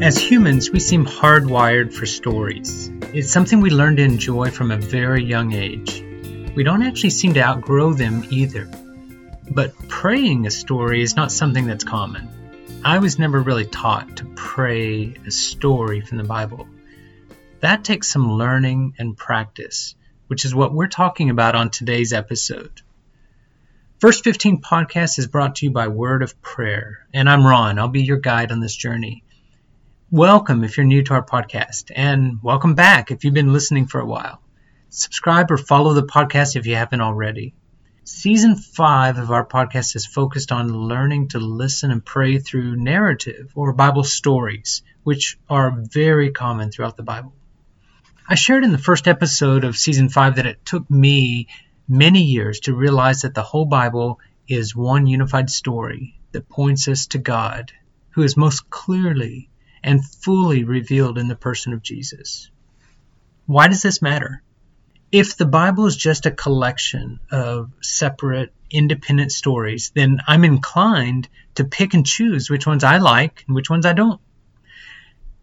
As humans, we seem hardwired for stories. It's something we learn to enjoy from a very young age. We don't actually seem to outgrow them either. But praying a story is not something that's common. I was never really taught to pray a story from the Bible. That takes some learning and practice, which is what we're talking about on today's episode. First 15 podcast is brought to you by Word of Prayer, and I'm Ron. I'll be your guide on this journey. Welcome if you're new to our podcast, and welcome back if you've been listening for a while. Subscribe or follow the podcast if you haven't already. Season 5 of our podcast is focused on learning to listen and pray through narrative or Bible stories, which are very common throughout the Bible. I shared in the first episode of Season 5 that it took me many years to realize that the whole Bible is one unified story that points us to God, who is most clearly and fully revealed in the person of Jesus. Why does this matter? If the Bible is just a collection of separate, independent stories, then I'm inclined to pick and choose which ones I like and which ones I don't.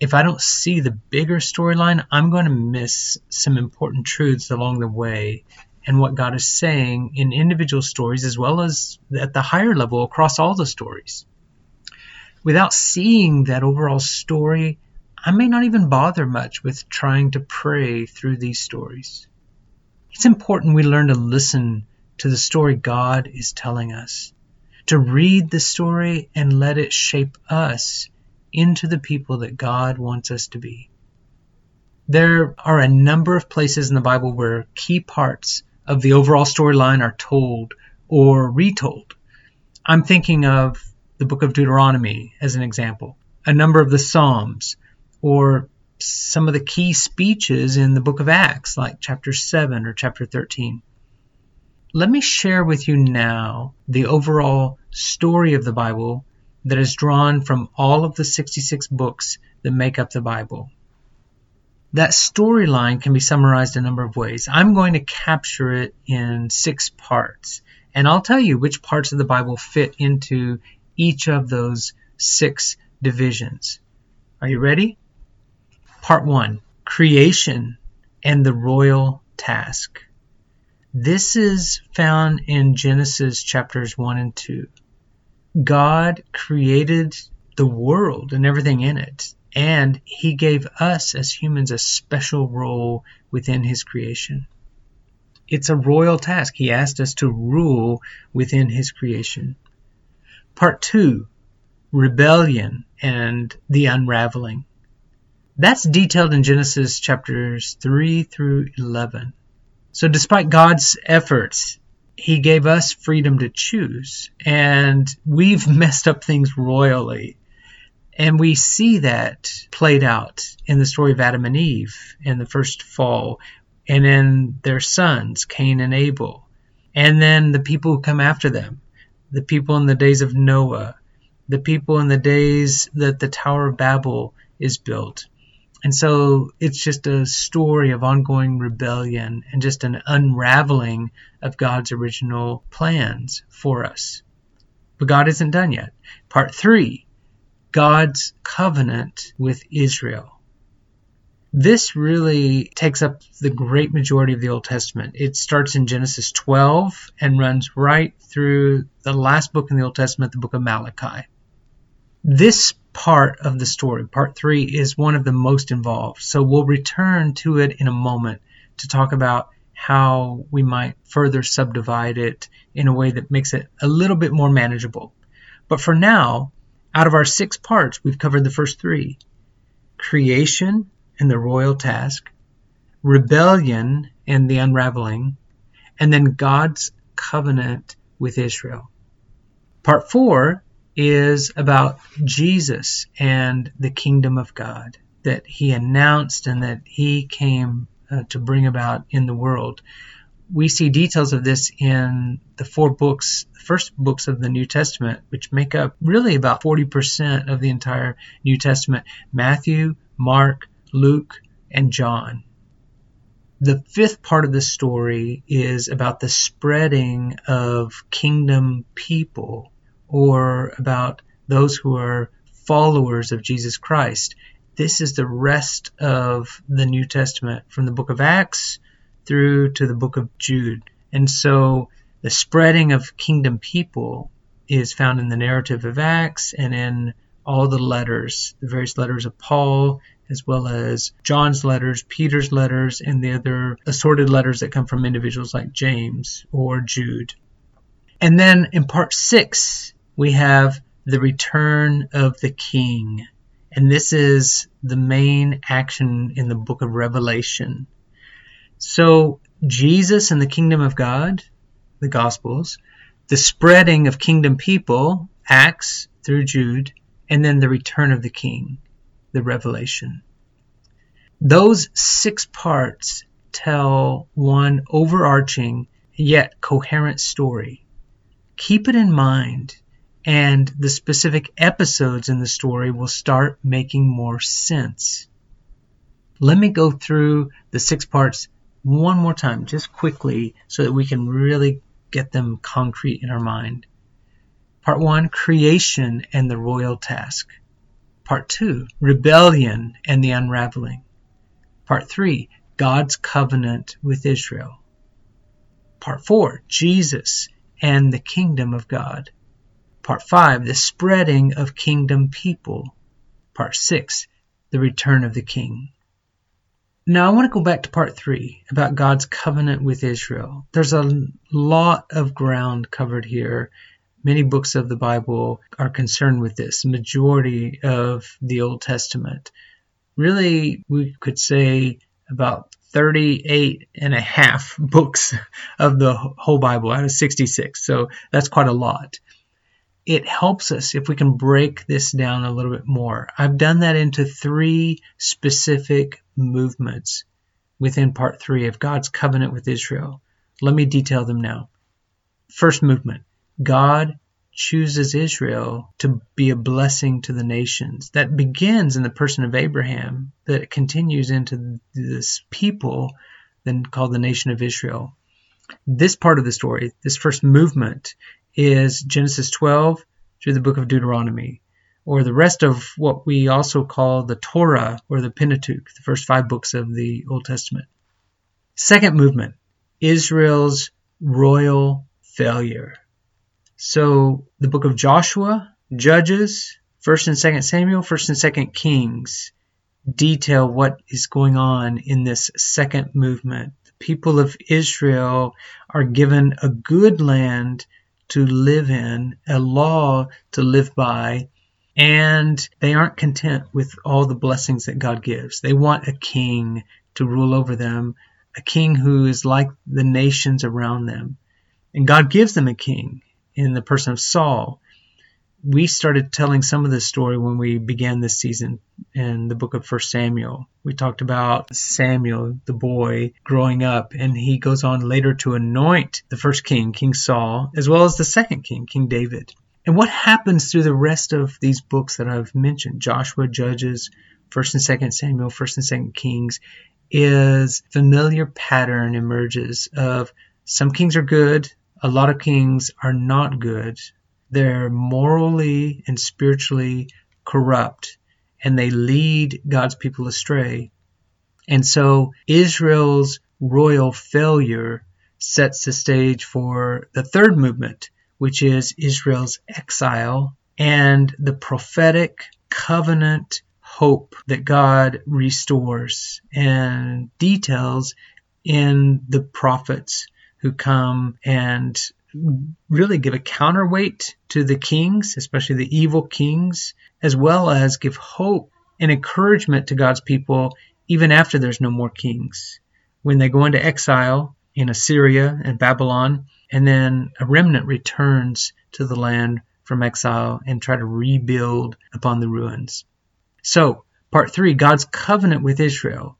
If I don't see the bigger storyline, I'm going to miss some important truths along the way and what God is saying in individual stories as well as at the higher level across all the stories without seeing that overall story, I may not even bother much with trying to pray through these stories. It's important we learn to listen to the story God is telling us, to read the story and let it shape us into the people that God wants us to be. There are a number of places in the Bible where key parts of the overall storyline are told or retold. I'm thinking of the book of Deuteronomy as an example, a number of the Psalms, or some of the key speeches in the book of Acts, like chapter 7 or chapter 13. Let me share with you now the overall story of the Bible that is drawn from all of the 66 books that make up the Bible. That storyline can be summarized a number of ways. I'm going to capture it in six parts, and I'll tell you which parts of the Bible fit into each of those six divisions. Are you ready? Part 1 Creation and the Royal Task. This is found in Genesis chapters 1 and 2. God created the world and everything in it, and He gave us as humans a special role within His creation. It's a royal task. He asked us to rule within His creation. Part 2 Rebellion and the Unraveling. That's detailed in Genesis chapters 3 through 11. So, despite God's efforts, He gave us freedom to choose, and we've messed up things royally. And we see that played out in the story of Adam and Eve in the first fall, and in their sons, Cain and Abel, and then the people who come after them the people in the days of Noah, the people in the days that the Tower of Babel is built. And so it's just a story of ongoing rebellion and just an unraveling of God's original plans for us. But God isn't done yet. Part three God's covenant with Israel. This really takes up the great majority of the Old Testament. It starts in Genesis 12 and runs right through the last book in the Old Testament, the book of Malachi. This part of the story, part three, is one of the most involved. So we'll return to it in a moment to talk about how we might further subdivide it in a way that makes it a little bit more manageable. But for now, out of our six parts, we've covered the first three creation, and the royal task, rebellion and the unraveling, and then God's covenant with Israel. Part four is about Jesus and the kingdom of God that he announced and that he came uh, to bring about in the world. We see details of this in the four books, the first books of the New Testament, which make up really about 40% of the entire New Testament Matthew, Mark, Luke, and John. The fifth part of the story is about the spreading of kingdom people or about those who are followers of Jesus Christ. This is the rest of the New Testament from the book of Acts through to the book of Jude. And so the spreading of kingdom people is found in the narrative of Acts and in all the letters, the various letters of Paul, as well as John's letters, Peter's letters, and the other assorted letters that come from individuals like James or Jude. And then in part six, we have the return of the king. And this is the main action in the book of Revelation. So, Jesus and the kingdom of God, the Gospels, the spreading of kingdom people, Acts through Jude, and then the return of the king, the revelation. Those six parts tell one overarching yet coherent story. Keep it in mind, and the specific episodes in the story will start making more sense. Let me go through the six parts one more time, just quickly, so that we can really get them concrete in our mind. Part 1 Creation and the Royal Task. Part 2 Rebellion and the Unraveling. Part 3 God's Covenant with Israel. Part 4 Jesus and the Kingdom of God. Part 5 The Spreading of Kingdom People. Part 6 The Return of the King. Now, I want to go back to part three about God's covenant with Israel. There's a lot of ground covered here, Many books of the Bible are concerned with this, majority of the Old Testament. Really, we could say about 38 and a half books of the whole Bible out of 66. So that's quite a lot. It helps us if we can break this down a little bit more. I've done that into three specific movements within part three of God's covenant with Israel. Let me detail them now. First movement God chooses Israel to be a blessing to the nations. That begins in the person of Abraham, that continues into this people, then called the nation of Israel. This part of the story, this first movement, is Genesis 12 through the book of Deuteronomy, or the rest of what we also call the Torah or the Pentateuch, the first five books of the Old Testament. Second movement, Israel's royal failure. So the book of Joshua, Judges, 1st and 2nd Samuel, 1st and 2nd Kings detail what is going on in this second movement. The people of Israel are given a good land to live in, a law to live by, and they aren't content with all the blessings that God gives. They want a king to rule over them, a king who is like the nations around them. And God gives them a king in the person of Saul. We started telling some of this story when we began this season in the book of First Samuel. We talked about Samuel, the boy, growing up, and he goes on later to anoint the first king, King Saul, as well as the second king, King David. And what happens through the rest of these books that I've mentioned, Joshua, Judges, First and Second Samuel, First and Second Kings, is familiar pattern emerges of some kings are good, a lot of kings are not good. They're morally and spiritually corrupt, and they lead God's people astray. And so Israel's royal failure sets the stage for the third movement, which is Israel's exile and the prophetic covenant hope that God restores and details in the prophets who come and really give a counterweight to the kings, especially the evil kings, as well as give hope and encouragement to God's people even after there's no more kings. When they go into exile in Assyria and Babylon, and then a remnant returns to the land from exile and try to rebuild upon the ruins. So, part three God's covenant with Israel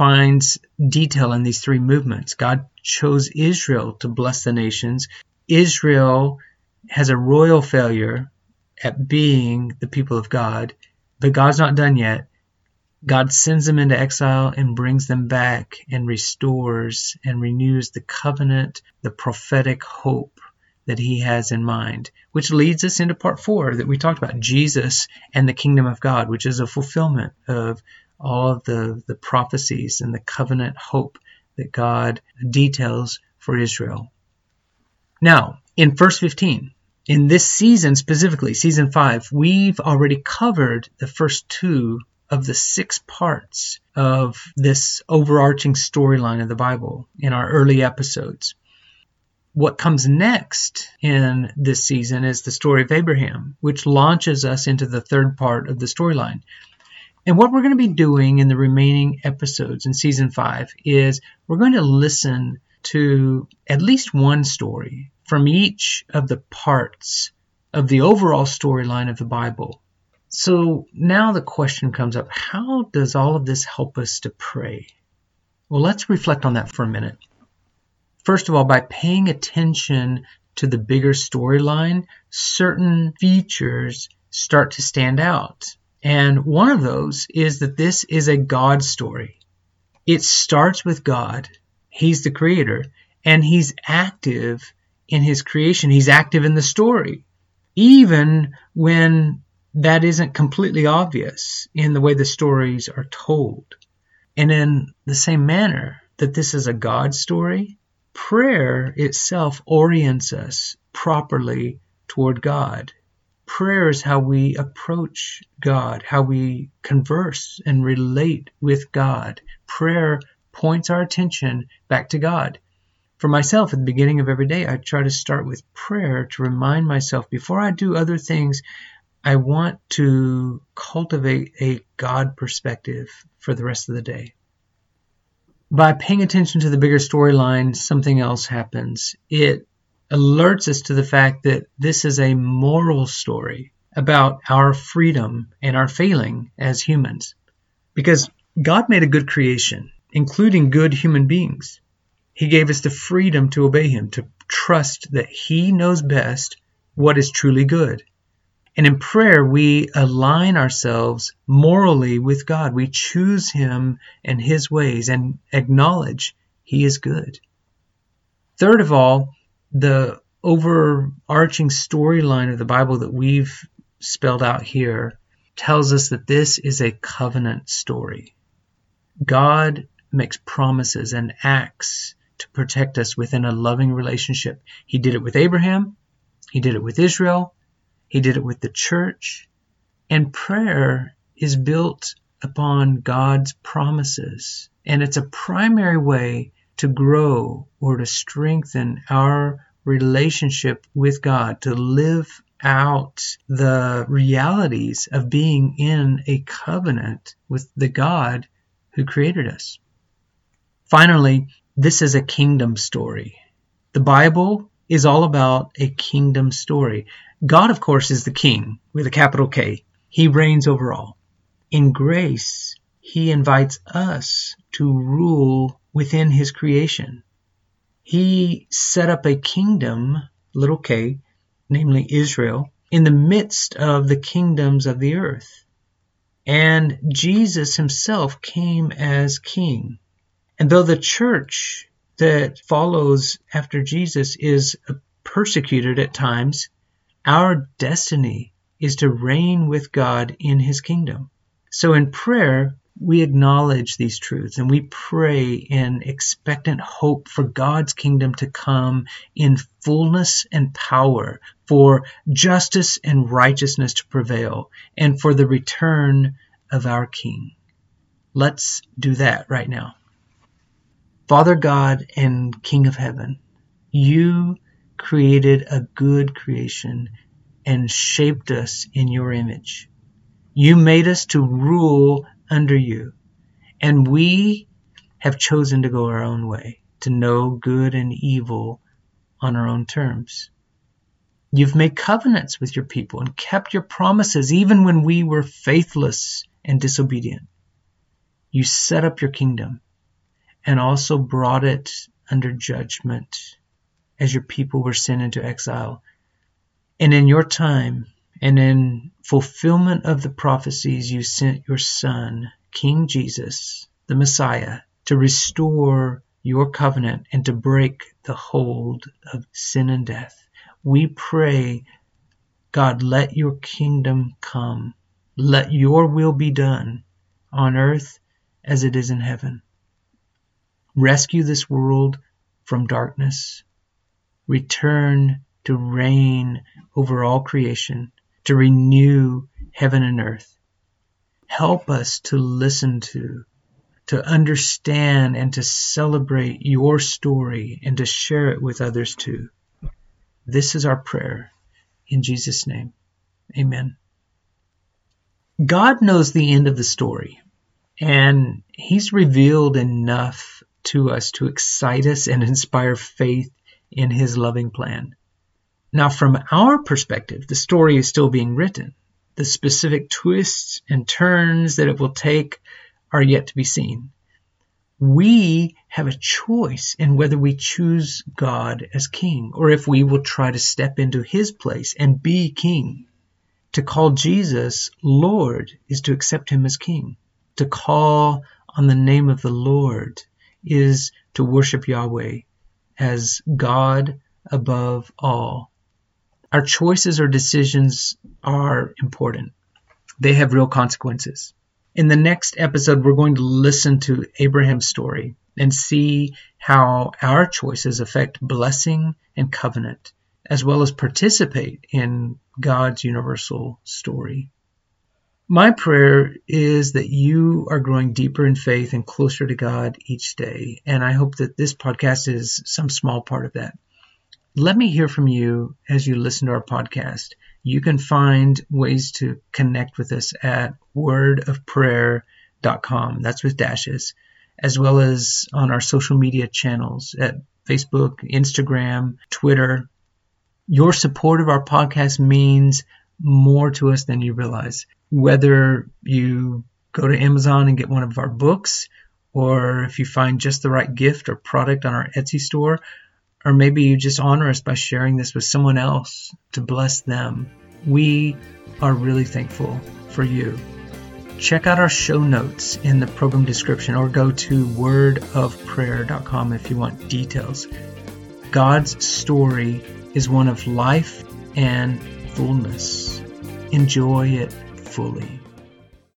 finds detail in these three movements. God chose Israel to bless the nations. Israel has a royal failure at being the people of God, but God's not done yet. God sends them into exile and brings them back and restores and renews the covenant, the prophetic hope that he has in mind, which leads us into part four that we talked about Jesus and the kingdom of God, which is a fulfillment of all of the, the prophecies and the covenant hope that God details for Israel. Now, in verse 15, in this season specifically, season 5, we've already covered the first two of the six parts of this overarching storyline of the Bible in our early episodes. What comes next in this season is the story of Abraham, which launches us into the third part of the storyline. And what we're going to be doing in the remaining episodes in season five is we're going to listen to at least one story from each of the parts of the overall storyline of the Bible. So now the question comes up how does all of this help us to pray? Well, let's reflect on that for a minute. First of all, by paying attention to the bigger storyline, certain features start to stand out. And one of those is that this is a God story. It starts with God. He's the creator, and He's active in His creation. He's active in the story, even when that isn't completely obvious in the way the stories are told. And in the same manner that this is a God story, prayer itself orients us properly toward God prayer is how we approach God, how we converse and relate with God. Prayer points our attention back to God. For myself, at the beginning of every day, I try to start with prayer to remind myself before I do other things, I want to cultivate a God perspective for the rest of the day. By paying attention to the bigger storyline, something else happens. It alerts us to the fact that this is a moral story about our freedom and our failing as humans. Because God made a good creation, including good human beings. He gave us the freedom to obey Him, to trust that He knows best what is truly good. And in prayer, we align ourselves morally with God. We choose Him and His ways and acknowledge He is good. Third of all, the overarching storyline of the Bible that we've spelled out here tells us that this is a covenant story. God makes promises and acts to protect us within a loving relationship. He did it with Abraham, He did it with Israel, He did it with the church, and prayer is built upon God's promises. And it's a primary way to grow or to strengthen our relationship with God, to live out the realities of being in a covenant with the God who created us. Finally, this is a kingdom story. The Bible is all about a kingdom story. God, of course, is the king with a capital K. He reigns over all. In grace, he invites us to rule within his creation. He set up a kingdom, little k, namely Israel, in the midst of the kingdoms of the earth. And Jesus himself came as king. And though the church that follows after Jesus is persecuted at times, our destiny is to reign with God in his kingdom. So in prayer, we acknowledge these truths and we pray in expectant hope for God's kingdom to come in fullness and power, for justice and righteousness to prevail, and for the return of our King. Let's do that right now. Father God and King of heaven, you created a good creation and shaped us in your image. You made us to rule under you. And we have chosen to go our own way, to know good and evil on our own terms. You've made covenants with your people and kept your promises even when we were faithless and disobedient. You set up your kingdom and also brought it under judgment as your people were sent into exile. And in your time, and in fulfillment of the prophecies, you sent your Son, King Jesus, the Messiah, to restore your covenant and to break the hold of sin and death. we pray, God, let your kingdom come. Let your will be done on earth as it is in heaven. Rescue this world from darkness. Return to reign over all creation, to renew heaven and earth. Help us to listen to, to understand, and to celebrate your story and to share it with others too. This is our prayer. In Jesus' name, amen. God knows the end of the story, and He's revealed enough to us to excite us and inspire faith in His loving plan. Now, from our perspective, the story is still being written. The specific twists and turns that it will take are yet to be seen. We have a choice in whether we choose God as king or if we will try to step into his place and be king. To call Jesus Lord is to accept him as king. To call on the name of the Lord is to worship Yahweh as God above all. Our choices or decisions are important. They have real consequences. In the next episode, we're going to listen to Abraham's story and see how our choices affect blessing and covenant, as well as participate in God's universal story. My prayer is that you are growing deeper in faith and closer to God each day, and I hope that this podcast is some small part of that. Let me hear from you as you listen to our podcast. You can find ways to connect with us at wordofprayer.com. That's with dashes, as well as on our social media channels at Facebook, Instagram, Twitter. Your support of our podcast means more to us than you realize. Whether you go to Amazon and get one of our books, or if you find just the right gift or product on our Etsy store, or maybe you just honor us by sharing this with someone else to bless them. We are really thankful for you. Check out our show notes in the program description or go to wordofprayer.com if you want details. God's story is one of life and fullness. Enjoy it fully.